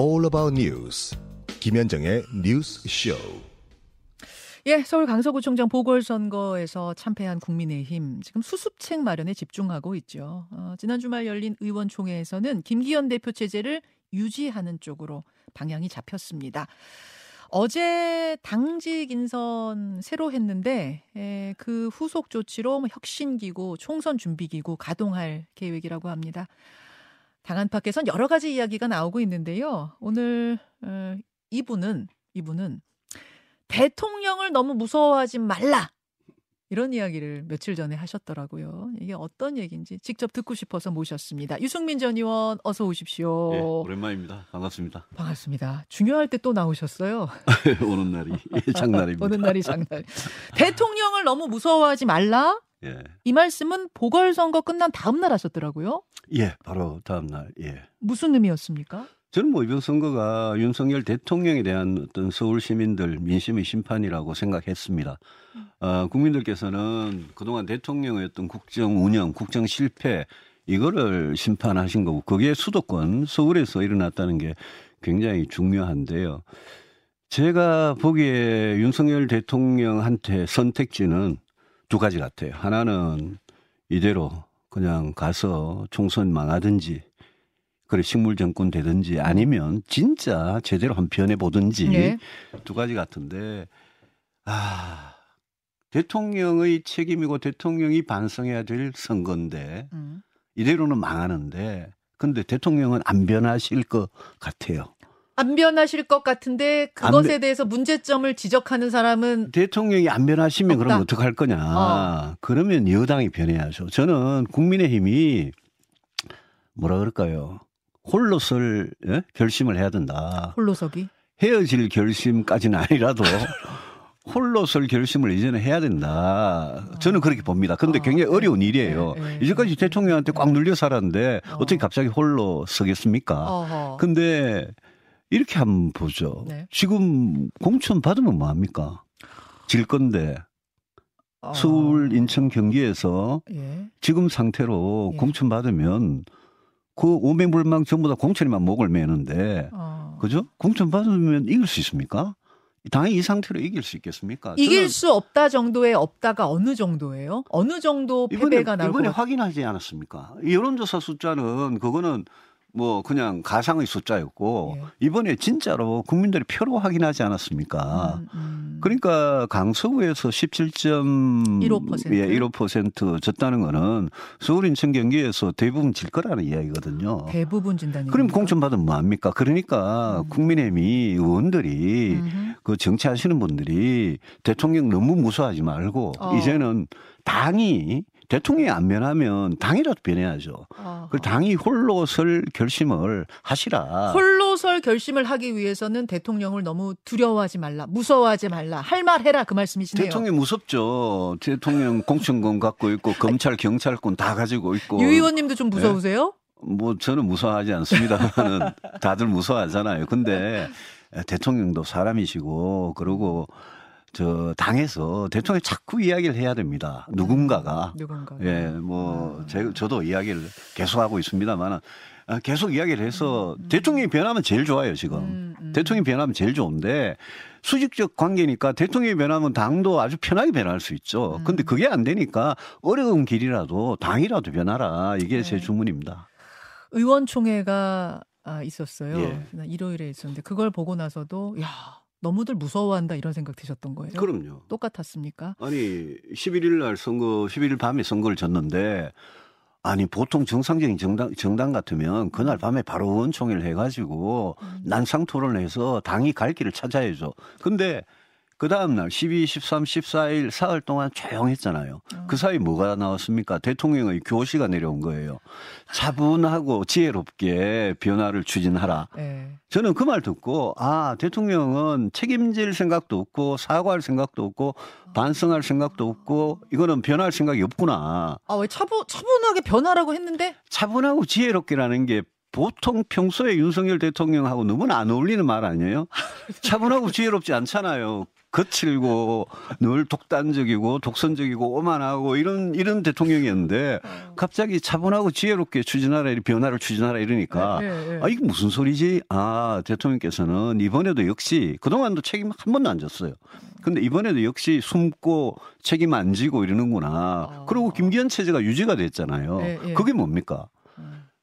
all about news. 김현정의 뉴스 쇼. 예, 서울 강서구청장 보궐선거에서 참패한 국민의힘 지금 수습책 마련에 집중하고 있죠. 어, 지난 주말 열린 의원총회에서는 김기현 대표 체제를 유지하는 쪽으로 방향이 잡혔습니다. 어제 당직 인선 새로 했는데 에, 그 후속 조치로 뭐 혁신기구, 총선 준비기구 가동할 계획이라고 합니다. 당 안팎에선 여러 가지 이야기가 나오고 있는데요. 오늘 어, 이분은 이분은 대통령을 너무 무서워하지 말라. 이런 이야기를 며칠 전에 하셨더라고요. 이게 어떤 얘기인지 직접 듣고 싶어서 모셨습니다. 유승민 전 의원 어서 오십시오. 네, 오랜만입니다. 반갑습니다. 반갑습니다. 중요할 때 또 나오셨어요. 오는 날이 장날입니다. 오는 날이 장날. 대통령을 너무 무서워하지 말라. 예. 이 말씀은 보궐선거 끝난 다음 날 하셨더라고요. 예, 바로 다음 날. 예. 무슨 의미였습니까? 저는 뭐 이번 선거가 윤석열 대통령에 대한 어떤 서울 시민들 민심의 심판이라고 생각했습니다. 어, 국민들께서는 그동안 대통령의 어떤 국정 운영, 국정 실패 이거를 심판하신 거고 그게 수도권 서울에서 일어났다는 게 굉장히 중요한데요. 제가 보기에 윤석열 대통령한테 선택지는 두 가지 같아요. 하나는 이대로 그냥 가서 총선 망하든지 그래 식물 정권 되든지 아니면 진짜 제대로 한편 해 보든지 네. 두 가지 같은데 아 대통령의 책임이고 대통령이 반성해야 될 선거인데 음. 이대로는 망하는데 근데 대통령은 안 변하실 것 같아요. 안 변하실 것 같은데 안 그것에 변- 대해서 문제점을 지적하는 사람은 대통령이 안 변하시면 없다. 그럼 어떡할 거냐. 어. 그러면 여당이 변해야죠. 저는 국민의힘이 뭐라 그럴까요? 홀로설 예? 결심을 해야 된다. 홀로서기. 헤어질 결심까지는 아니라도 홀로설 결심을 이제는 해야 된다. 저는 그렇게 봅니다. 근데 어, 굉장히 네. 어려운 일이에요. 네, 네. 이제까지 대통령한테 꽉 눌려 살았는데 어. 어떻게 갑자기 홀로 서겠습니까? 어허. 근데 이렇게 한번 보죠. 네. 지금 공천 받으면 뭐합니까? 질 건데 어. 서울, 인천, 경기에서 예. 지금 상태로 예. 공천 받으면 그 오매불망 전부 다 공천에만 목을 매는데 어. 그죠? 공천 받으면 이길 수 있습니까? 당연히 이 상태로 이길 수 있겠습니까? 이길 수 없다 정도의 없다가 어느 정도예요? 어느 정도 이번에, 패배가 나올 것 이번에? 확인하지 않았습니까? 이 여론조사 숫자는 그거는 뭐 그냥 가상의 숫자였고 예. 이번에 진짜로 국민들이 표로 확인하지 않았습니까? 음, 음. 그러니까 강서구에서 17.15% 15%. 예, 15% 졌다는 거는 서울 인천 경기에서 대부분 질 거라는 이야기거든요. 대부분 진단이. 그럼 공천 받으면 뭐 합니까? 그러니까 음. 국민의힘이 의원들이 그 정치하시는 분들이 대통령 너무 무서워하지 말고 어. 이제는 당이 대통령이 안 변하면 당이라도 변해야죠. 그 당이 홀로 설 결심을 하시라. 홀로 설 결심을 하기 위해서는 대통령을 너무 두려워하지 말라, 무서워하지 말라, 할 말 해라 그 말씀이시네요. 대통령 무섭죠. 대통령 공천권 갖고 있고 검찰 경찰권 다 가지고 있고. 유 의원님도 좀 무서우세요? 뭐 저는 무서워하지 않습니다만은 다들 무서워하잖아요. 근데 대통령도 사람이시고 그러고 저 당에서 대통령 자꾸 이야기를 해야 됩니다. 누군가가 누군가. 예, 뭐 제, 저도 이야기를 계속 하고 있습니다만은 아, 계속 이야기를 해서 대통령이 변하면 제일 좋아요 지금. 음, 음. 대통령이 변하면 제일 좋은데 수직적 관계니까 대통령이 변하면 당도 아주 편하게 변할 수 있죠. 음. 근데 그게 안 되니까 어려운 길이라도 당이라도 변하라 이게 제 네. 주문입니다. 의원총회가 아, 있었어요. 예. 일요일에 있었는데 그걸 보고 나서도 야 너무들 무서워한다 이런 생각 드셨던 거예요. 그럼요. 똑같았습니까? 아니 11일 날 선거 11일 밤에 선거를 졌는데 아니 보통 정상적인 정당 정당 같으면 그날 밤에 바로 의원총회를 해가지고 음. 난상 토론을 해서 당이 갈 길을 찾아야죠. 근데 그 다음 날 12, 13, 14일 사흘 동안 조용했잖아요. 어. 그 사이 뭐가 나왔습니까? 대통령의 교시가 내려온 거예요. 차분하고 지혜롭게 변화를 추진하라. 예. 저는 그 말 듣고 아 대통령은 책임질 생각도 없고 사과할 생각도 없고 반성할 생각도 없고 이거는 변할 생각이 없구나. 아왜 차분 차분하게 변하라고 했는데 차분하고 지혜롭게라는 게 보통 평소에 윤석열 대통령하고 너무나 안 어울리는 말 아니에요? 차분하고 지혜롭지 않잖아요. 거칠고 늘 독단적이고 독선적이고 오만하고 이런 이런 대통령이었는데 어. 갑자기 차분하고 지혜롭게 추진하라 이 변화를 추진하라 이러니까 예, 예, 예. 아 이게 무슨 소리지? 아 대통령께서는 이번에도 역시 그동안도 책임 한 번도 안 졌어요. 근데 이번에도 역시 숨고 책임 안 지고 이러는구나. 아. 그리고 김기현 체제가 유지가 됐잖아요. 그게 뭡니까?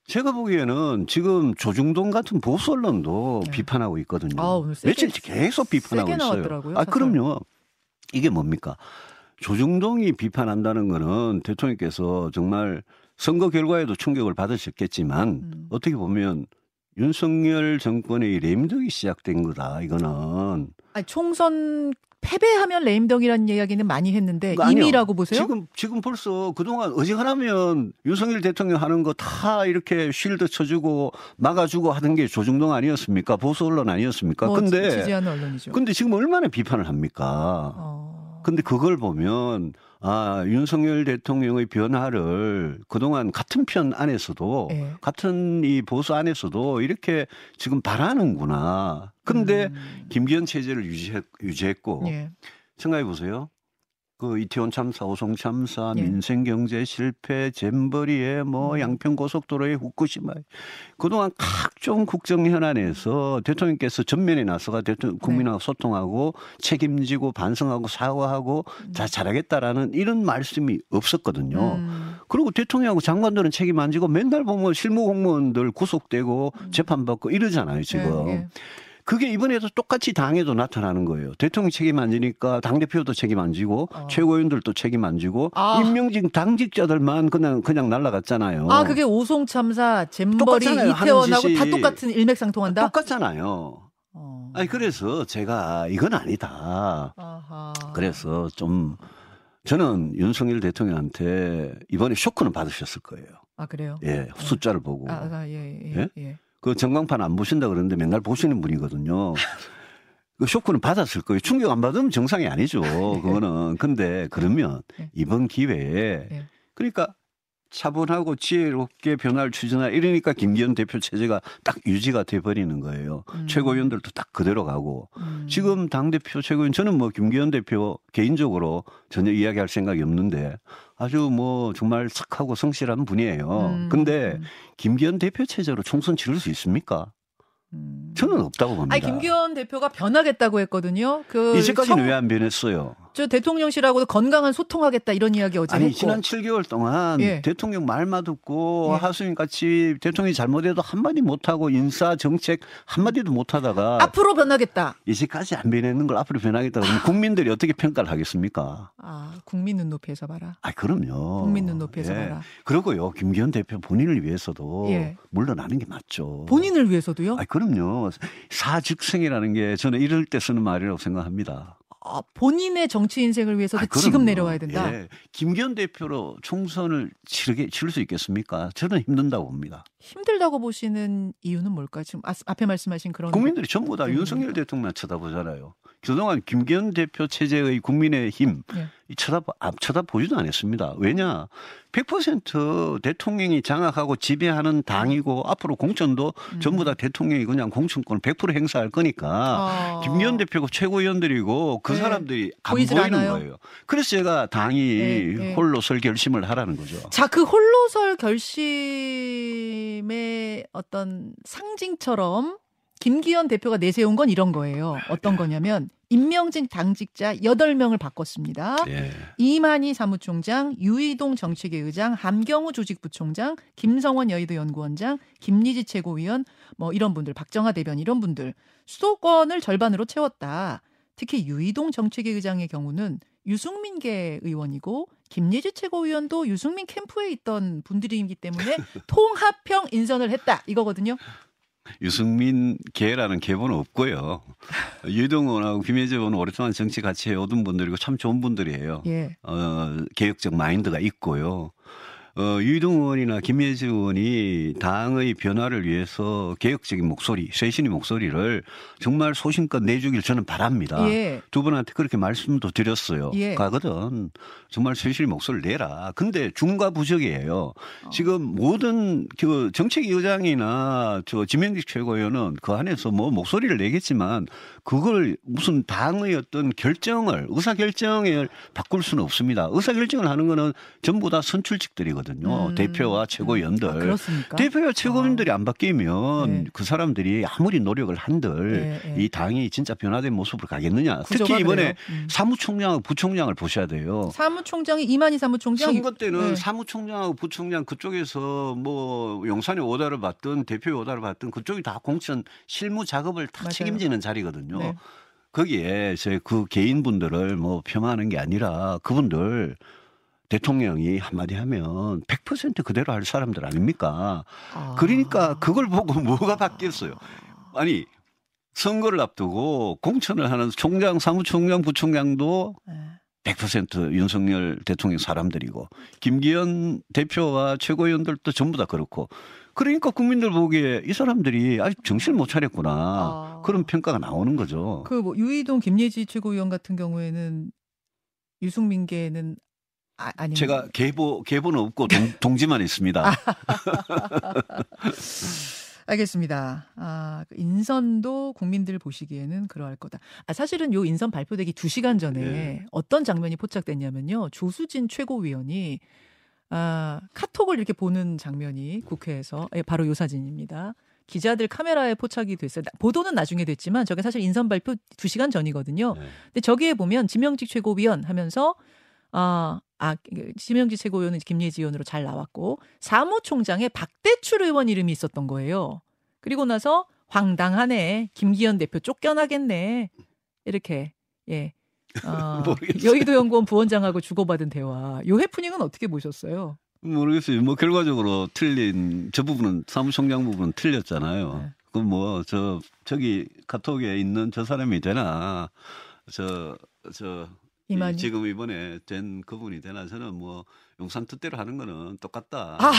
음. 제가 보기에는 지금 조중동 같은 보수 언론도 네. 비판하고 있거든요. 아, 세게- 며칠 계속 비판하고 있어요. 나왔더라고요, 아, 사설. 그럼요. 이게 뭡니까? 조중동이 비판한다는 거는 대통령께서 정말 선거 결과에도 충격을 받으셨겠지만 음. 어떻게 보면 윤석열 정권의 레임덕이 시작된 거다. 이거는 아니, 총선 패배하면 레임덕이라는 이야기는 많이 했는데. 이미라고 보세요? 지금 지금 벌써 그동안 어지간하면 윤석열 대통령 하는 거 다 이렇게 쉴드 쳐주고 막아주고 하던 게 조중동 아니었습니까? 보수 언론 아니었습니까? 뭐 근데 지지하는 언론이죠. 근데 지금 얼마나 비판을 합니까? 어. 근데 그걸 보면 아 윤석열 대통령의 변화를 그동안 같은 편 안에서도 예. 같은 이 보수 안에서도 이렇게 지금 바라는구나. 근데 음. 김기현 체제를 유지했, 유지했고 예. 생각해 보세요. 그 이태원 참사, 오송 참사, 예. 민생 경제 실패, 잼버리에 뭐 음. 양평 고속도로에 후쿠시마 그동안 각종 국정 현안에서 대통령께서 전면에 나서가 대통령 국민하고 소통하고 책임지고 반성하고 사과하고 자 잘하겠다라는 이런 말씀이 없었거든요. 음. 그리고 대통령하고 장관들은 책임 안 지고 맨날 보면 실무 공무원들 구속되고 음. 재판받고 이러잖아요, 지금. 예, 예. 그게 이번에도 똑같이 당에도 나타나는 거예요. 대통령 책임 안 지니까 당대표도 책임 안 지고 어. 최고위원들도 책임 안 지고 아. 임명직 당직자들만 그냥 그냥 날라갔잖아요. 아 그게 오송 참사, 잼버리, 어. 이태원하고 다. 똑같은 일맥상통한다. 똑같잖아요. 어. 아니 그래서 제가 이건 아니다. 아하. 그래서 좀 저는 윤석열 대통령한테 이번에 쇼크는 받으셨을 거예요. 아 그래요. 예, 숫자를 보고. 아, 아, 예, 예, 예? 예. 그 전광판 안 보신다 그러는데 맨날 보시는 분이거든요. 그 쇼크는 받았을 거예요. 충격 안 받으면 정상이 아니죠. 그거는. 근데 그러면 네. 이번 기회에 네. 그러니까 차분하고 지혜롭게 변화를 추진하 이러니까 김기현 대표 체제가 딱 유지가 돼 버리는 거예요. 음. 최고위원들도 딱 그대로 가고 음. 지금 당 대표 최고위원 저는 뭐 김기현 대표 개인적으로 전혀 이야기할 생각이 없는데 아주 뭐 정말 착하고 성실한 분이에요. 음. 근데 김기현 대표 체제로 총선 치를 수 있습니까? 음. 저는 없다고 봅니다. 아니 김기현 대표가 변하겠다고 했거든요. 그 이제까지는 청- 왜안 변했어요? 저 대통령실하고도 건강한 소통하겠다 이런 이야기 어제 아니 했고. 지난 7개월 동안 예. 대통령 말만 듣고 예. 하수인 같이 대통령이 잘못해도 한마디 못하고 인사 정책 한마디도 못하다가 앞으로 변하겠다. 이제까지 안 변했는 걸 앞으로 변하겠다 그러면 국민들이 어떻게 평가를 하겠습니까? 아 국민 눈높이에서 봐라. 아 그럼요. 국민 눈높이에서 예. 봐라. 그러고요 김기현 대표 본인을 위해서도 예. 물러나는 게 맞죠. 본인을 위해서도요. 아 그럼요. 사즉생이라는 게 저는 이럴 때 쓰는 말이라고 생각합니다. 아, 본인의 정치 인생을 위해서도 아. 지금 내려와야 된다. 예. 김기현 대표로 총선을 치르게 치를 수 있겠습니까? 저는 힘든다고 봅니다. 힘들다고 보시는 이유는 뭘까요? 지금 아- 앞에 말씀하신 그런 국민들이 전부 다? 윤석열 대통령만 쳐다보잖아요. 그동안 김기현 대표 체제의 국민의 힘 예. 이 쳐다 앞 쳐다보지도 않았습니다. 왜냐? 100% 대통령이 장악하고 지배하는 당이고 앞으로 공천도 음. 전부 다 대통령이 그냥 공천권을 100% 행사할 거니까 아. 김기현 대표가 최고위원들이고 그 네. 사람들이 안 보이는 않아요. 거예요. 그래서 제가 당이 네, 네. 홀로 설 결심을 하라는 거죠. 자, 그 홀로설 결심의 어떤 상징처럼 김기현 대표가 내세운 건 이런 거예요. 어떤 거냐면 임명진 당직자 8명을 바꿨습니다. 예. 이만희 사무총장, 유이동 정책위 의장, 함경우 조직부총장, 김성원 여의도 연구원장, 김리지 최고위원 뭐 이런 분들, 박정하 대변 이런 분들 수도권을 절반으로 채웠다. 특히 유이동 정책위 의장의 경우는 유승민계 의원이고 김예지 최고위원도 유승민 캠프에 있던 분들이기 때문에 통합형 인선을 했다 이거거든요. 유승민 계라는 계보는 없고요. 유동원하고 김혜재 의원은 오랫동안 정치 같이 해오던 분들이고 참 좋은 분들이에요. 예. 어, 개혁적 마인드가 있고요. 어, 유이동 의원이나 김예지 의원이 당의 변화를 위해서 개혁적인 목소리, 쇄신의 목소리를 정말 소신껏 내주길 저는 바랍니다. 예. 두 분한테 그렇게 말씀도 드렸어요. 예. 가거든. 정말 쇄신의 목소리를 내라. 근데 중과 부적이에요. 지금 모든 그 정책 의장이나 저 지명직 최고위원은 그 안에서 뭐 목소리를 내겠지만 그걸 무슨 당의 어떤 결정을 의사 결정을 바꿀 수는 없습니다. 의사 결정을 하는 거는 전부 다 선출직들이거든요. 음. 대표와 최고위원들. 아, 그렇습니까? 대표와 최고위원들이 안 바뀌면 네. 그 사람들이 아무리 노력을 한들 네, 네. 이 당이 진짜 변화된 모습으로 가겠느냐. 특히 이번에. 음. 사무총장하고 부총장을 보셔야 돼요. 사무총장이 이만희 사무총장 선거 때는 네. 사무총장하고 부총장 그쪽에서 뭐 용산의 오다를 받든 대표의 오다를 받든 그쪽이 다 공천 실무 작업을 다 맞아요. 책임지는 자리거든요. 네. 거기에 제 그 개인분들을 뭐 폄하하는 게 아니라 그분들 대통령이 한마디 하면 100% 그대로 할 사람들 아닙니까? 아. 그러니까 그걸 보고 뭐가 바뀌었어요. 아니 선거를 앞두고 공천을 하는 총장, 사무총장, 부총장도 네. 100% 윤석열 대통령 사람들이고 김기현 대표와 최고위원들도 전부 다 그렇고 그러니까 국민들 보기에 이 사람들이 아직 정신을 못 차렸구나 아. 그런 평가가 나오는 거죠. 그 뭐 유이동 김예지 최고위원 같은 경우에는 유승민계는 아, 아니 제가 계보 계보는 없고 동, 동지만 있습니다. 알겠습니다. 아, 그 인선도 국민들 보시기에는 그러할 거다. 아, 사실은 요 인선 발표되기 2시간 전에 네. 어떤 장면이 포착됐냐면요. 조수진 최고위원이 아, 카톡을 이렇게 보는 장면이 국회에서 예, 바로 요 사진입니다. 기자들 카메라에 포착이 됐어요. 나- 보도는 나중에 됐지만 저게 사실 인선 발표 2시간 전이거든요. 네. 근데 저기에 보면 지명직 최고위원 하면서 아, 아 지명직 최고위원은 김예지 의원으로 잘 나왔고 사무총장에 박대출 의원 이름이 있었던 거예요. 그리고 나서 황당하네. 김기현 대표 쫓겨나겠네. 이렇게 예. 어, 모르겠어요. 여의도 연구원 부원장하고 주고받은 대화. 요 해프닝은 어떻게 보셨어요? 모르겠어요. 뭐 결과적으로 틀린 저 부분은 사무총장 부분은 틀렸잖아요. 네. 그럼 뭐저 저기 카톡에 있는 저 사람이 되나 저 저 이만희? 지금 이번에 된 그분이 되나 저는 뭐 용산 뜻대로 하는 거는 똑같다. 아.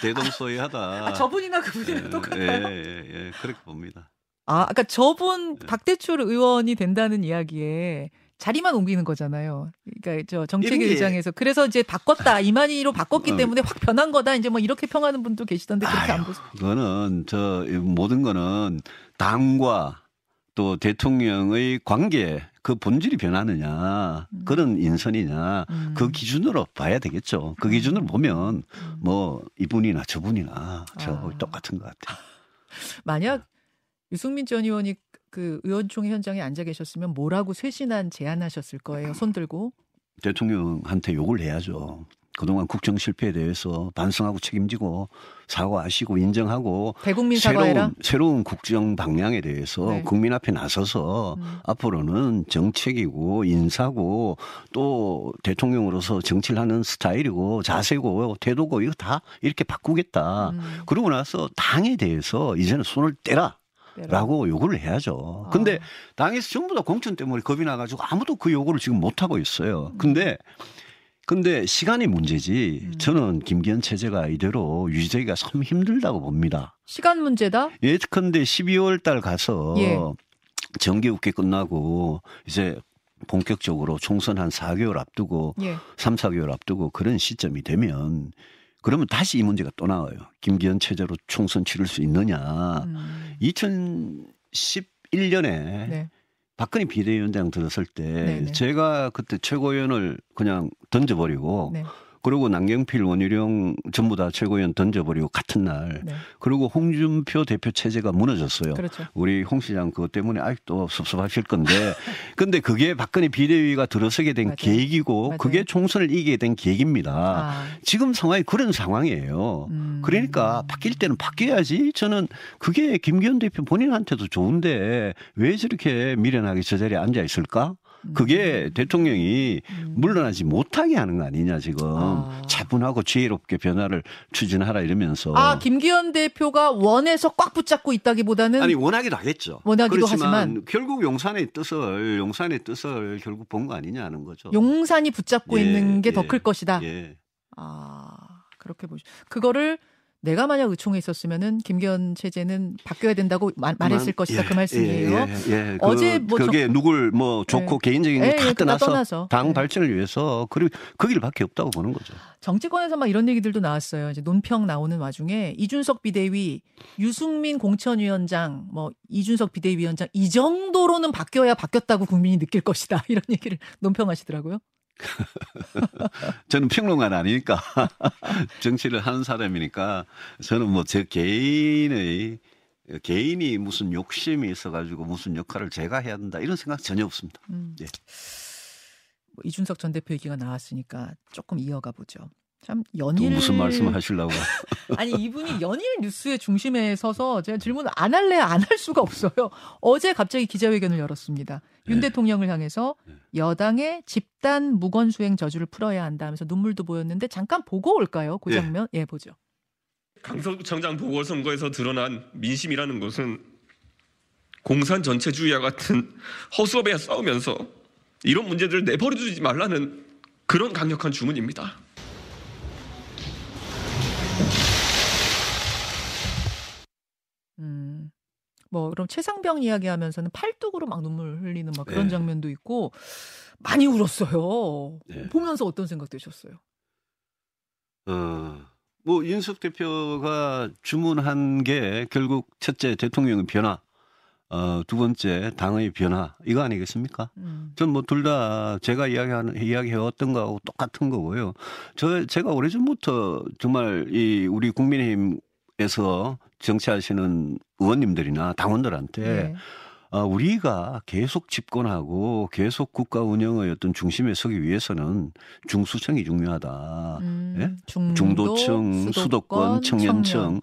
대, 동소이하다 아, 저분이나 그분이랑 예, 똑같아요. 예, 예, 예, 그렇게 봅니다. 아, 아까 저분 네. 박대출 의원이 된다는 이야기에 자리만 옮기는 거잖아요. 그러니까 저 정책의 게- 의장에서 그래서 이제 바꿨다 이만희로 바꿨기 어. 때문에 확 변한 거다 이제 뭐 이렇게 평하는 분도 계시던데 그렇게 안 아유, 보세요? 그거는 저 모든 거는 당과 또 대통령의 관계 그 본질이 변하느냐 음. 그런 인선이냐 음. 그 기준으로 봐야 되겠죠. 그 기준으로 보면 음. 뭐 이분이나 저분이나 저 아. 똑같은 것 같아요. 만약 유승민 전 의원이 그 의원총회 현장에 앉아 계셨으면 뭐라고 쇄신안 제안하셨을 거예요. 손 들고. 대통령한테 욕을 해야죠. 그동안 국정 실패에 대해서 반성하고 책임지고 사과하시고 인정하고 대국민 사과해라. 새로운 새로운 국정 방향에 대해서 네. 국민 앞에 나서서 음. 앞으로는 정책이고 인사고 또 대통령으로서 정치를 하는 스타일이고 자세고 태도고 이거 다 이렇게 바꾸겠다. 음. 그러고 나서 당에 대해서 이제는 손을 떼라. 라고 요구를 해야죠. 근데 아. 당에서 전부 다 공천 때문에 겁이 나가지고 아무도 그 요구를 지금 못하고 있어요. 근데, 근데 시간이 문제지 음. 저는 김기현 체제가 이대로 유지되기가 참 힘들다고 봅니다. 시간 문제다. 예컨대 12월 달 가서 예. 정기국회 끝나고 이제 본격적으로 총선 한 4개월 앞두고 예. 3, 4개월 앞두고 그런 시점이 되면 그러면 다시 이 문제가 또 나와요. 김기현 체제로 총선 치를 수 있느냐. 음. 2011년에 네. 박근혜 비대위원장 들었을 때 네네. 제가 그때 최고위원을 그냥 던져버리고 네. 그리고 남경필 원희룡 전부 다 최고위원 던져버리고 같은 날 네. 그리고 홍준표 대표 체제가 무너졌어요. 그렇죠. 우리 홍 시장 그것 때문에 아직도 섭섭하실 건데 근데 그게 박근혜 비대위가 들어서게 된 맞아요. 계기고 맞아요. 그게 총선을 이기게 된 계기입니다. 아. 지금 상황이 그런 상황이에요. 음. 그러니까 바뀔 때는 바뀌어야지. 저는 그게 김기현 대표 본인한테도 좋은데 왜 저렇게 미련하게 저 자리에 앉아 있을까? 그게 대통령이 음. 물러나지 못하게 하는 거 아니냐 지금 아. 차분하고 지혜롭게 변화를 추진하라 이러면서 아, 김기현 대표가 원에서 꽉 붙잡고 있다기보다는 아니 원하기도 하겠죠. 원하기도 하지만 결국 용산의 뜻을 용산의 뜻을 결국 본 거 아니냐 하는 거죠. 용산이 붙잡고 예, 있는 게더 예, 클 것이다. 예. 아, 그렇게 보죠. 그거를 내가 만약 의총에 있었으면은 김기현 체제는 바뀌어야 된다고 마, 말했을 것이다 예, 그 말씀이에요. 예, 예, 예. 어제 그, 뭐 그게 누굴 뭐 좋고 개인적인 예, 걸다 예, 떠나서, 떠나서. 당 예. 발전을 위해서 그리고 그 길밖에 없다고 보는 거죠. 정치권에서 막 이런 얘기들도 나왔어요. 이제 논평 나오는 와중에 이준석 비대위, 유승민 공천위원장, 뭐 이준석 비대위원장 이 정도로는 바뀌어야 바뀌었다고 국민이 느낄 것이다. 이런 얘기를 논평하시더라고요. 저는 평론가는 아니니까 정치를 하는 사람이니까 저는 뭐 제 개인의 개인이 무슨 욕심이 있어가지고 무슨 역할을 제가 해야 된다 이런 생각 전혀 없습니다. 음. 예. 뭐 이준석 전 대표 얘기가 나왔으니까 조금 이어가 보죠. 참또 연일 무슨 말씀을 하시려고? 아니 이분이 연일 뉴스의 중심에 서서 제가 질문을 안 할래 안 할 수가 없어요. 어제 갑자기 기자회견을 열었습니다. 윤 네. 대통령을 향해서 여당의 집단 무건 수행 저주를 풀어야 한다 하면서 눈물도 보였는데 잠깐 보고 올까요? 그 예. 장면 예 보죠. 강서구청장 보궐선거에서 드러난 민심이라는 것은 공산 전체주의와 같은 허수아비와 싸우면서 이런 문제들을 내버려두지 말라는 그런 강력한 주문입니다. 음. 뭐 그럼 최상병 이야기하면서는 팔뚝으로 막 눈물 흘리는 막 그런 네. 장면도 있고 많이 울었어요. 네. 보면서 어떤 생각 드셨어요? 어, 뭐 윤석 대표가 주문한 게 결국 첫째 대통령의 변화, 어, 두 번째 당의 변화 이거 아니겠습니까? 음. 전뭐 둘 다 제가 이야기하는 이야기해왔던 거하고 똑같은 거고요. 저 제가 오래전부터 정말 이 우리 국민의힘 에서 정치하시는 의원님들이나 당원들한테 네. 어, 우리가 계속 집권하고 계속 국가 운영의 어떤 중심에 서기 위해서는 중수청이 중요하다. 음, 예? 중도, 중도층, 수도권, 청년층 청년.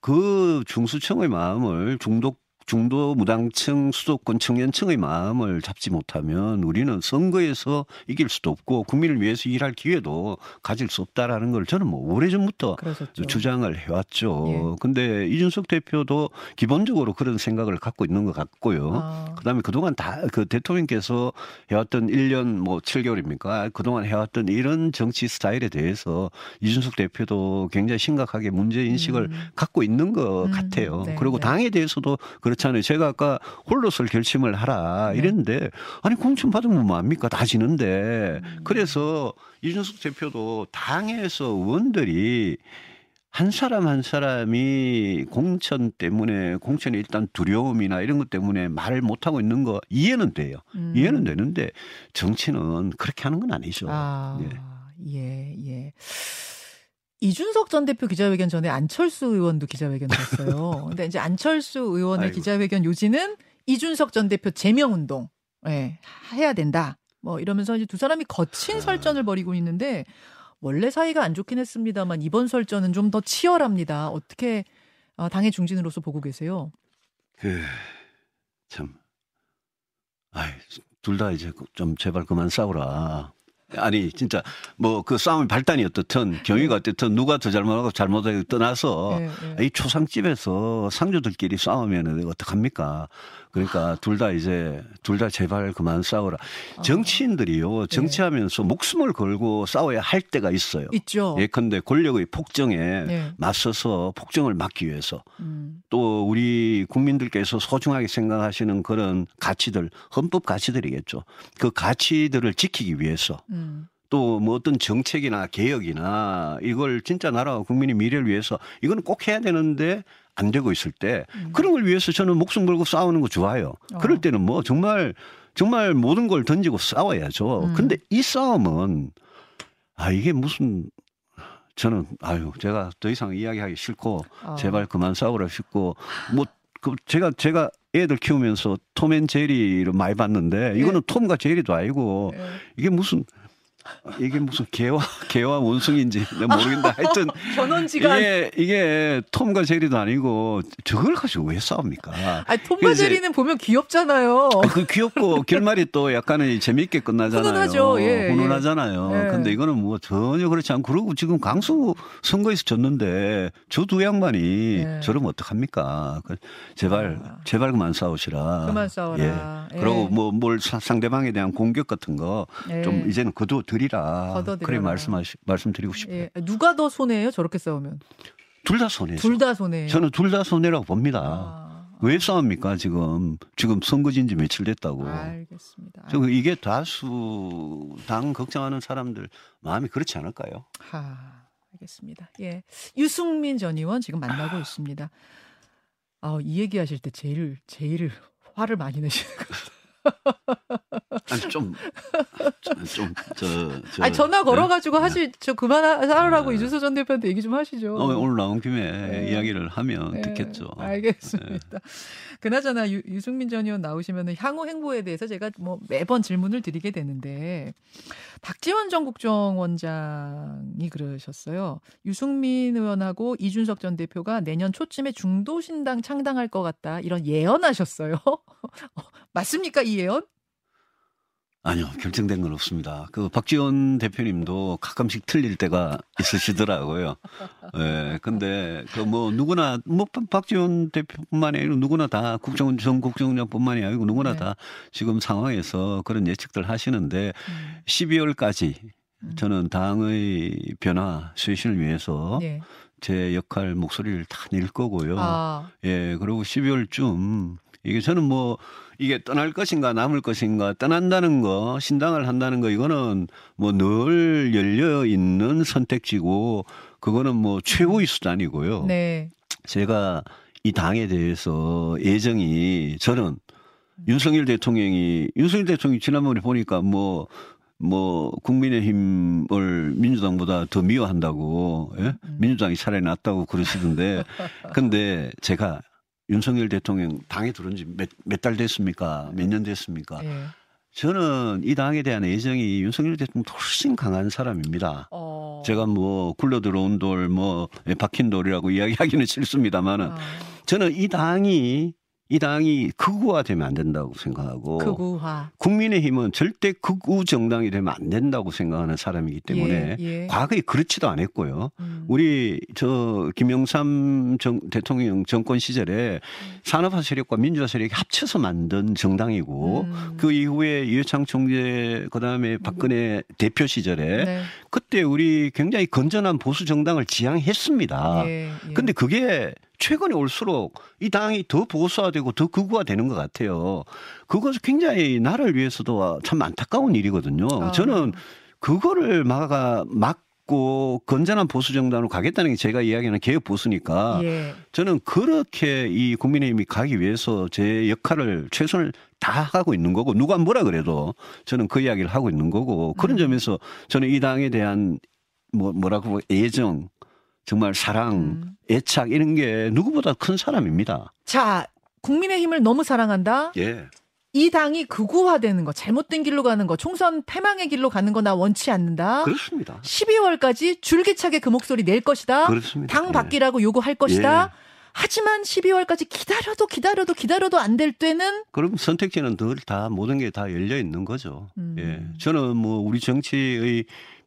그 중수층의 마음을 중도 중도 무당층, 수도권 청년층의 마음을 잡지 못하면 우리는 선거에서 이길 수도 없고 국민을 위해서 일할 기회도 가질 수 없다라는 걸 저는 뭐 오래전부터 그러셨죠. 주장을 해왔죠. 예. 근데 이준석 대표도 기본적으로 그런 생각을 갖고 있는 것 같고요. 아, 그다음에 그동안 다 그 대통령께서 해왔던 1년 뭐 7개월입니까? 그동안 해왔던 이런 정치 스타일에 대해서 이준석 대표도 굉장히 심각하게 문제 인식을 음. 갖고 있는 것 음, 같아요. 네, 그리고 네. 당에 대해서도 그 렇잖아요. 제가 아까 홀로설 결심을 하라 네. 이랬는데 아니 공천 받으면 뭐합니까? 다 지는데 음. 그래서 이준석 대표도 당에서 의원들이 한 사람 한 사람이 공천 때문에 공천에 일단 두려움이나 이런 것 때문에 말을 못 하고 있는 거 이해는 돼요. 음. 이해는 되는데 정치는 그렇게 하는 건 아니죠. 아, 예. 예, 예. 이준석 전 대표 기자회견 전에 안철수 의원도 기자회견 했어요. 근데 이제 안철수 의원의 아이고. 기자회견 요지는 이준석 전 대표 제명 운동 예, 해야 된다. 뭐 이러면서 이제 두 사람이 거친 아. 설전을 벌이고 있는데 원래 사이가 안 좋긴 했습니다만 이번 설전은 좀 더 치열합니다. 어떻게 어, 당의 중진으로서 보고 계세요? 그, 참. 아이, 둘 다 이제 좀 제발 그만 싸우라. 아니, 진짜, 뭐, 그 싸움의 발단이 어떻든, 경위가 어떻든, 누가 더 잘못하고 잘못하고 떠나서, 예, 예. 이 초상집에서 상주들끼리 싸우면 어떡합니까? 그러니까 둘 다 이제, 둘 다 제발 그만 싸우라. 아. 정치인들이요, 정치하면서 목숨을 걸고 싸워야 할 때가 있어요. 있죠. 예컨대 권력의 폭정에 네. 맞서서 폭정을 막기 위해서 음, 또 우리 국민들께서 소중하게 생각하시는 그런 가치들, 헌법 가치들이겠죠. 그 가치들을 지키기 위해서 음. 또 뭐 어떤 정책이나 개혁이나 이걸 진짜 나라와 국민의 미래를 위해서 이거는 꼭 해야 되는데 안 되고 있을 때 음. 그런 걸 위해서 저는 목숨 걸고 싸우는 거 좋아요. 어. 그럴 때는 뭐 정말 정말 모든 걸 던지고 싸워야죠. 음. 근데 이 싸움은 아 이게 무슨 저는 아유 제가 더 이상 이야기하기 싫고 아. 제발 그만 싸우라 싶고 뭐 그 제가 제가 애들 키우면서 톰 앤 제리를 많이 봤는데 이거는 톰과 제리도 아니고 예. 이게 무슨 이게 무슨 개와 개와 원숭이인지 내가 모르겠는데 하여튼 견원지간 이게 이게 톰과 제리도 아니고 저걸 가지고 왜 싸웁니까? 아니 톰과 제리는 보면 귀엽잖아요. 아, 그 귀엽고 결말이 또 약간은 재미있게 끝나잖아요. 훈훈하죠. 예, 훈훈하잖아요. 예. 근데 이거는 뭐 전혀 그렇지 않고 그리고 지금 강수 선거에서 졌는데 저 두 양반이 예. 저러면 어떡합니까? 그 제발 아. 제발 그만 싸우시라. 그만 싸워라. 예. 예. 그리고 뭐 뭘 상대방에 대한 공격 같은 거좀 예. 이제는 그도 걷어들여라. 그래 말씀하시 말씀드리고 싶어요. 예. 누가 더 손해예요? 저렇게 싸우면 둘 다 손해죠. 둘 다 손해. 저는 둘 다 손해라고 봅니다. 아, 왜 싸웁니까 지금 지금 선거진 지 며칠 됐다고. 알겠습니다. 저 이게 다수 당 걱정하는 사람들 마음이 그렇지 않을까요? 하, 알겠습니다. 예. 유승민 전 의원 지금 만나고 있습니다. 아, 이 얘기하실 때 제일 제일 화를 많이 내시는 거. 아니 좀 좀저 저, 아니 전화 걸어가지고 하시 저 그만하라고 네. 이준서 전 대표한테 얘기 좀 하시죠. 어, 오늘 나온 김에 네. 이야기를 하면 네, 듣겠죠. 알겠습니다. 그나저나 유, 유승민 전 의원 나오시면 향후 행보에 대해서 제가 뭐 매번 질문을 드리게 되는데 박지원 전 국정원장이 그러셨어요. 유승민 의원하고 이준석 전 대표가 내년 초쯤에 중도신당 창당할 것 같다 이런 예언하셨어요. 맞습니까 이 예언? 아니요, 결정된 건 없습니다. 그 박지원 대표님도 가끔씩 틀릴 때가 있으시더라고요. 예, 근데 그 뭐 누구나 뭐 박지원 대표뿐만이 아니고 누구나 다 국정원 전 국정원장뿐만이 아니고 누구나 네. 다 지금 상황에서 그런 예측들 하시는데 음, 12월까지 음. 저는 당의 변화 쇄신을 위해서 예. 제 역할 목소리를 다 낼 거고요. 아, 예, 그리고 12월쯤 이게 저는 뭐 이게 떠날 것인가 남을 것인가 떠난다는 거 신당을 한다는 거 이거는 뭐 늘 열려 있는 선택지고 그거는 뭐 최고의 수단이고요. 네. 제가 이 당에 대해서 애정이 저는 윤석열 대통령이 윤석열 대통령이 지난번에 보니까 뭐뭐 국민의힘을 민주당보다 더 미워한다고 예? 음. 민주당이 차라리 낫다고 그러시던데 근데 제가 윤석열 대통령 당에 들어온 지몇몇달 됐습니까? 몇 년 됐습니까? 예. 저는 이 당에 대한 애정이 윤석열 대통령 훨씬 강한 사람입니다. 어. 제가 뭐 굴러 들어온 돌, 뭐 박힌 돌이라고 이야기하기는 싫습니다만은 아, 저는 이 당이 이 당이 극우화되면 안 된다고 생각하고 극우화. 국민의힘은 절대 극우 정당이 되면 안 된다고 생각하는 사람이기 때문에 예, 예. 과거에 그렇지도 않았고요. 음. 우리 저 김영삼 정, 대통령 정권 시절에 산업화 세력과 민주화 세력이 합쳐서 만든 정당이고 음. 그 이후에 이회창 총재 그다음에 박근혜 대표 시절에 네. 그때 우리 굉장히 건전한 보수 정당을 지향했습니다. 예, 예. 아, 근데 그게 최근에 올수록 이 당이 더 보수화되고 더 극우화되는 것 같아요. 그것은 굉장히 나를 위해서도 참 안타까운 일이거든요. 아. 저는 그거를 막아 막 고 건전한 보수 정당으로 가겠다는 게 제가 이야기하는 개혁 보수니까 예. 저는 그렇게 이 국민의힘이 가기 위해서 제 역할을 최선을 다 하고 있는 거고 누가 뭐라 그래도 저는 그 이야기를 하고 있는 거고 그런 음. 점에서 저는 이 당에 대한 뭐 뭐라고 애정 정말 사랑 음. 애착 이런 게 누구보다 큰 사람입니다. 자, 국민의힘을 너무 사랑한다. 예. 이 당이 극우화되는 거, 잘못된 길로 가는 거, 총선 패망의 길로 가는 거 나 원치 않는다. 그렇습니다. 12월까지 줄기차게 그 목소리 낼 것이다. 그렇습니다. 당 예. 바뀌라고 요구할 것이다. 예. 하지만 12월까지 기다려도 기다려도 기다려도 안 될 때는 그럼 선택지는 늘 다 모든 게 다 열려 있는 거죠. 음. 예. 저는 뭐 우리 정치의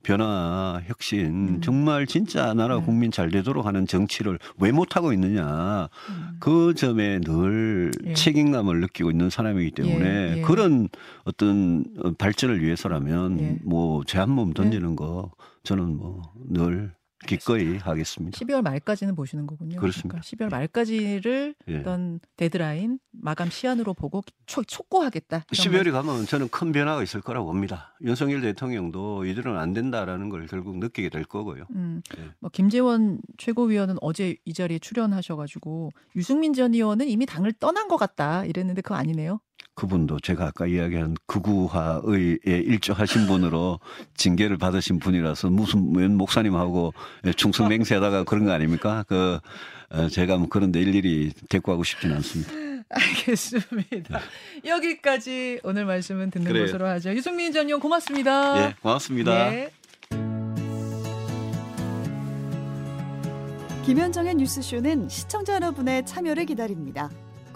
변화, 혁신, 음. 정말 진짜 나라 네. 국민 잘 되도록 하는 정치를 왜 못하고 있느냐. 음. 그 점에 늘 예. 책임감을 느끼고 있는 사람이기 때문에 예, 예. 그런 어떤 어, 발전을 위해서라면 예. 뭐제 한 몸 던지는 거 저는 뭐 늘 기꺼이 하겠습니다. 12월 말까지는 보시는 거군요. 그렇습니다. 그러니까 12월 말까지를 예. 어떤 데드라인 마감 시한으로 보고 초, 촉구하겠다. 이런 12월에 가면 저는 큰 변화가 있을 거라고 봅니다. 윤석열 대통령도 이대로는 안 된다라는 걸 결국 느끼게 될 거고요. 음, 예. 뭐 김재원 최고위원은 어제 이 자리에 출연하셔가지고 유승민 전 의원은 이미 당을 떠난 것 같다 이랬는데 그거 아니네요. 그분도 제가 아까 이야기한 극우화의 일조하신 분으로 징계를 받으신 분이라서 무슨 웬 목사님하고 충성 맹세하다가 그런 거 아닙니까? 그 어, 제가 뭐 그런데 일일이 대꾸하고 싶지는 않습니다. 알겠습니다. 여기까지 오늘 말씀은 듣는 그래요. 것으로 하죠. 유승민 전 의원 고맙습니다. 예, 고맙습니다. 네. 김현정의 뉴스쇼는 시청자 여러분의 참여를 기다립니다.